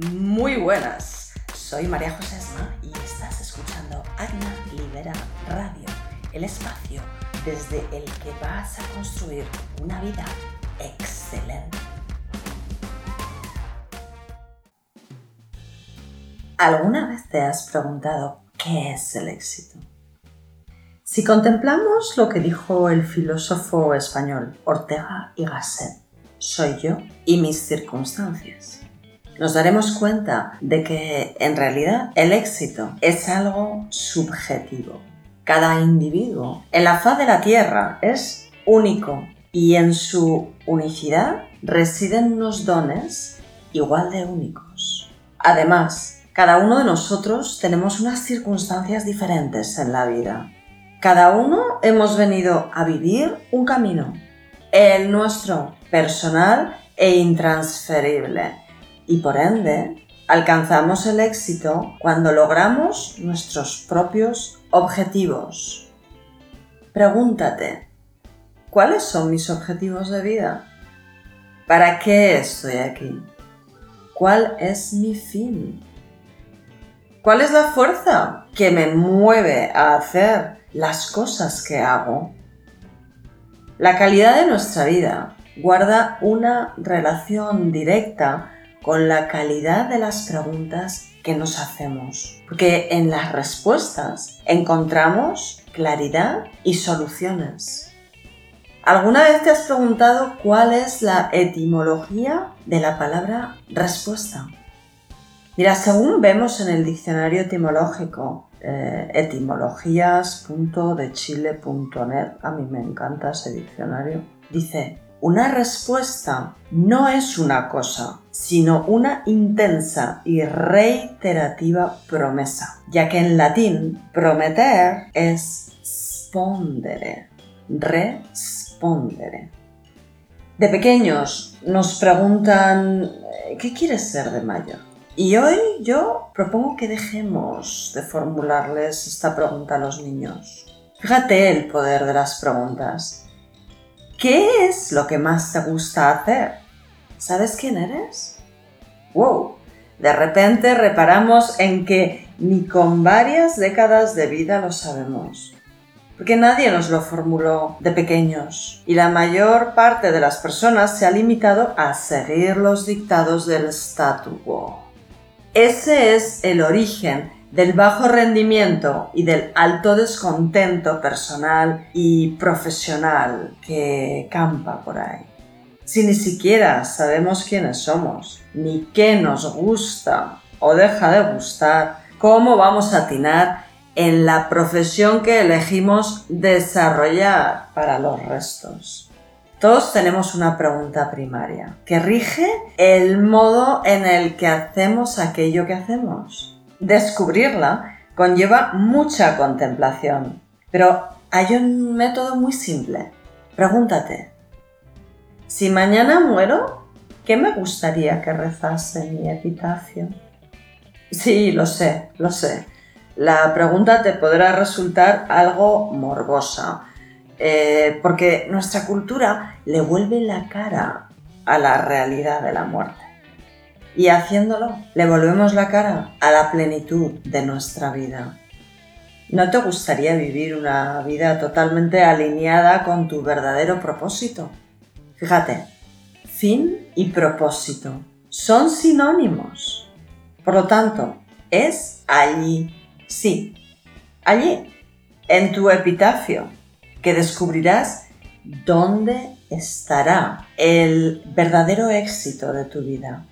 Muy buenas, soy María José Esma y estás escuchando Agna Libera Radio, el espacio desde el que vas a construir una vida excelente. ¿Alguna vez te has preguntado qué es el éxito? Si contemplamos lo que dijo el filósofo español Ortega y Gasset, soy yo y mis circunstancias, nos daremos cuenta de que en realidad el éxito es algo subjetivo. Cada individuo en la faz de la Tierra es único y en su unicidad residen unos dones igual de únicos. Además, cada uno de nosotros tenemos unas circunstancias diferentes en la vida. Cada uno hemos venido a vivir un camino, el nuestro personal e intransferible y por ende alcanzamos el éxito cuando logramos nuestros propios objetivos. Pregúntate, ¿cuáles son mis objetivos de vida? ¿Para qué estoy aquí? ¿Cuál es mi fin? ¿Cuál es la fuerza que me mueve a hacer las cosas que hago? La calidad de nuestra vida guarda una relación directa con la calidad de las preguntas que nos hacemos, porque en las respuestas encontramos claridad y soluciones. ¿Alguna vez te has preguntado cuál es la etimología de la palabra respuesta? Mira, según vemos en el diccionario etimológico, eh, etimologías.dechile.net, a mí me encanta ese diccionario, dice, una respuesta no es una cosa, sino una intensa y reiterativa promesa, ya que en latín prometer es spondere, respondere. De pequeños nos preguntan ¿qué quieres ser de mayor? Y hoy yo propongo que dejemos de formularles esta pregunta a los niños. Fíjate el poder de las preguntas. ¿Qué es lo que más te gusta hacer? ¿Sabes quién eres? ¡Wow! De repente reparamos en que ni con varias décadas de vida lo sabemos. Porque nadie nos lo formuló de pequeños y la mayor parte de las personas se ha limitado a seguir los dictados del statu quo. Ese es el origen del bajo rendimiento y del alto descontento personal y profesional que campa por ahí. Si ni siquiera sabemos quiénes somos, ni qué nos gusta o deja de gustar, ¿cómo vamos a atinar en la profesión que elegimos desarrollar para los restos? Todos tenemos una pregunta primaria que rige el modo en el que hacemos aquello que hacemos descubrirla conlleva mucha contemplación, pero hay un método muy simple. Pregúntate, si mañana muero, ¿qué me gustaría que rezase mi epitafio? Sí, lo sé, lo sé. La pregunta te podrá resultar algo morbosa, eh, porque nuestra cultura le vuelve la cara a la realidad de la muerte y haciéndolo le volvemos la cara a la plenitud de nuestra vida. ¿No te gustaría vivir una vida totalmente alineada con tu verdadero propósito? Fíjate, fin y propósito son sinónimos. Por lo tanto, es allí, sí, allí, en tu epitafio, que descubrirás dónde estará el verdadero éxito de tu vida.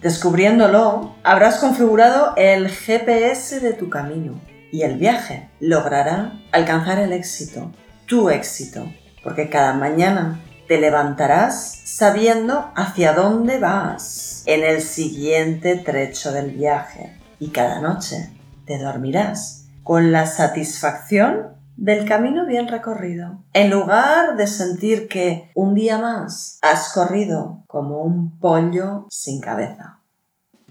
Descubriéndolo, habrás configurado el GPS de tu camino y el viaje logrará alcanzar el éxito, tu éxito, porque cada mañana te levantarás sabiendo hacia dónde vas en el siguiente trecho del viaje y cada noche te dormirás con la satisfacción del camino bien recorrido. En lugar de sentir que un día más has corrido como un pollo sin cabeza.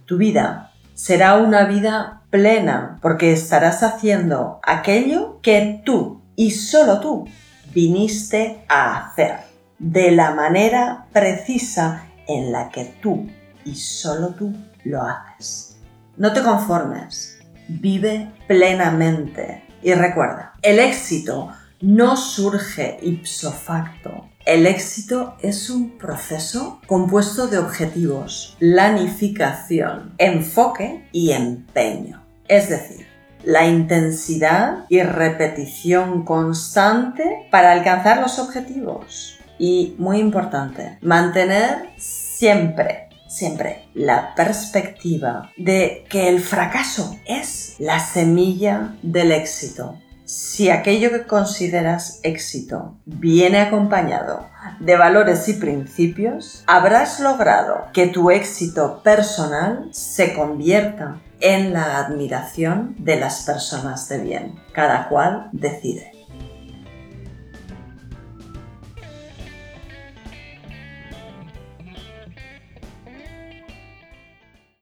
Tu vida será una vida plena porque estarás haciendo aquello que tú y solo tú viniste a hacer de la manera precisa en la que tú y solo tú lo haces. No te conformes, vive plenamente y recuerda, el éxito no surge ipso facto. El éxito es un proceso compuesto de objetivos, planificación, enfoque y empeño. Es decir, la intensidad y repetición constante para alcanzar los objetivos. Y muy importante, mantener siempre, siempre la perspectiva de que el fracaso es la semilla del éxito. Si aquello que consideras éxito viene acompañado de valores y principios, habrás logrado que tu éxito personal se convierta en la admiración de las personas de bien. Cada cual decide.